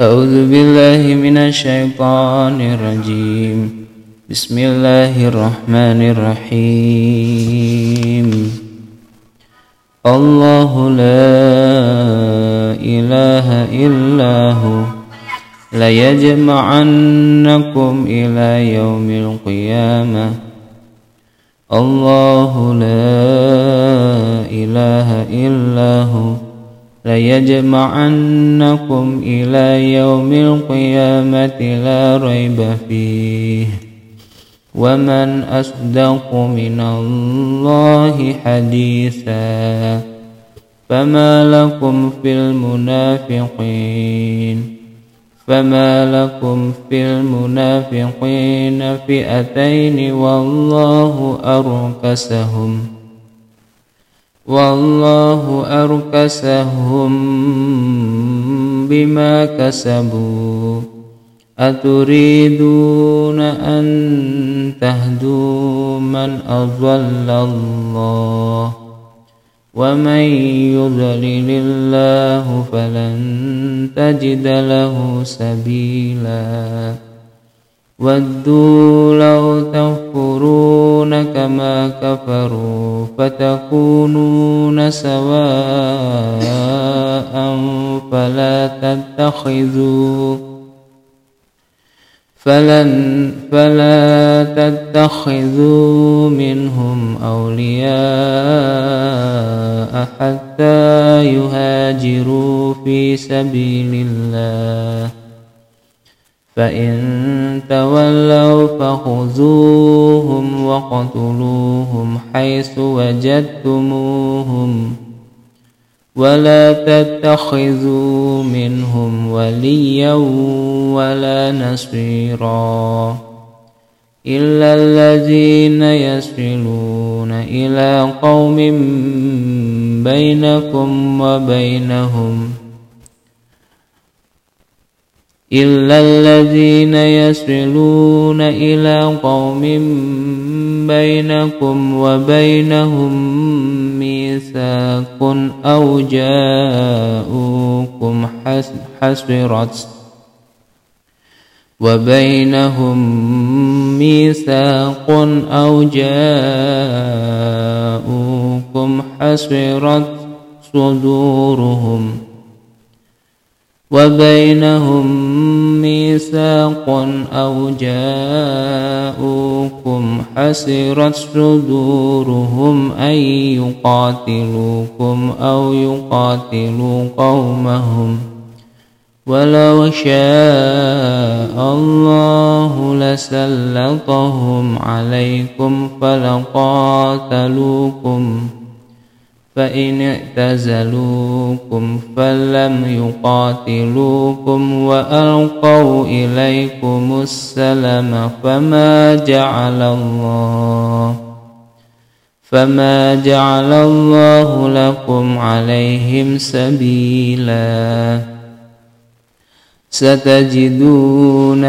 أعوذ بالله من الشيطان الرجيم. بسم الله الرحمن الرحيم. الله لا إله إلا هو. ليجمعنكم إلى يوم القيامة. الله لا إله إلا هو. ليجمعنكم إلى يوم القيامة لا ريب فيه. ومن أصدق من الله حديثا فما لكم في المنافقين. فما لكم في المنافقين فئتين والله أركسهم. والله أركسهم بما كسبوا. أتريدون أن تهدوا من أضل الله؟ ومن يضلل الله فلن تجد له سبيلا. ودوا لو تكفرون كما كفروا فتكونون سواء فلا تتخذوا فلن فلا تتخذوا منهم أولياء حتى يهاجروا في سبيل الله. فإن تولوا فخذوهم وقتلوهم حيث وجدتموهم ولا تتخذوا منهم وليا ولا نصيرا إلا الذين يصلون إلى قوم بينكم وبينهم إلا الذين يصلون إلى قوم بينكم وبينهم ميثاق أو جاءوكم حسرت وبينهم ميثاق أو جاءوكم حسرت صدورهم وبينهم ميثاق أو جاءوكم حسرت صدورهم أن يقاتلوكم أو يقاتلوا قومهم ولو شاء الله لسلطهم عليكم فلقاتلوكم فإن اعتزلوكم فلم يقاتلوكم وألقوا إليكم السلم فما جعل الله فما جعل الله لكم عليهم سبيلاً ستجدون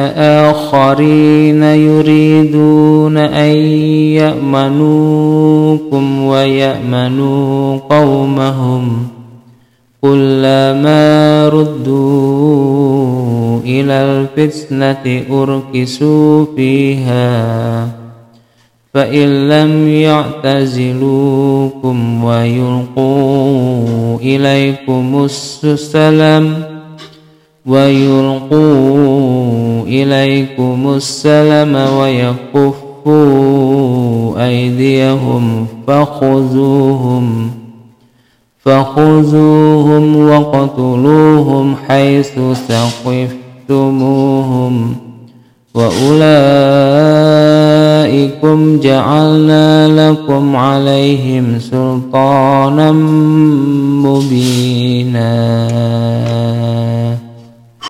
آخرين يريدون أن يأمنوكم ويأمنوا قومهم كلما ردوا إلى الفتنة أركسوا فيها فإن لم يعتزلوكم ويلقوا إليكم السلم ويلقوا إليكم السلم ويكفوا أيديهم فخذوهم فخذوهم وقتلوهم حيث ثقفتموهم وأولئكم جعلنا لكم عليهم سلطانا مبينا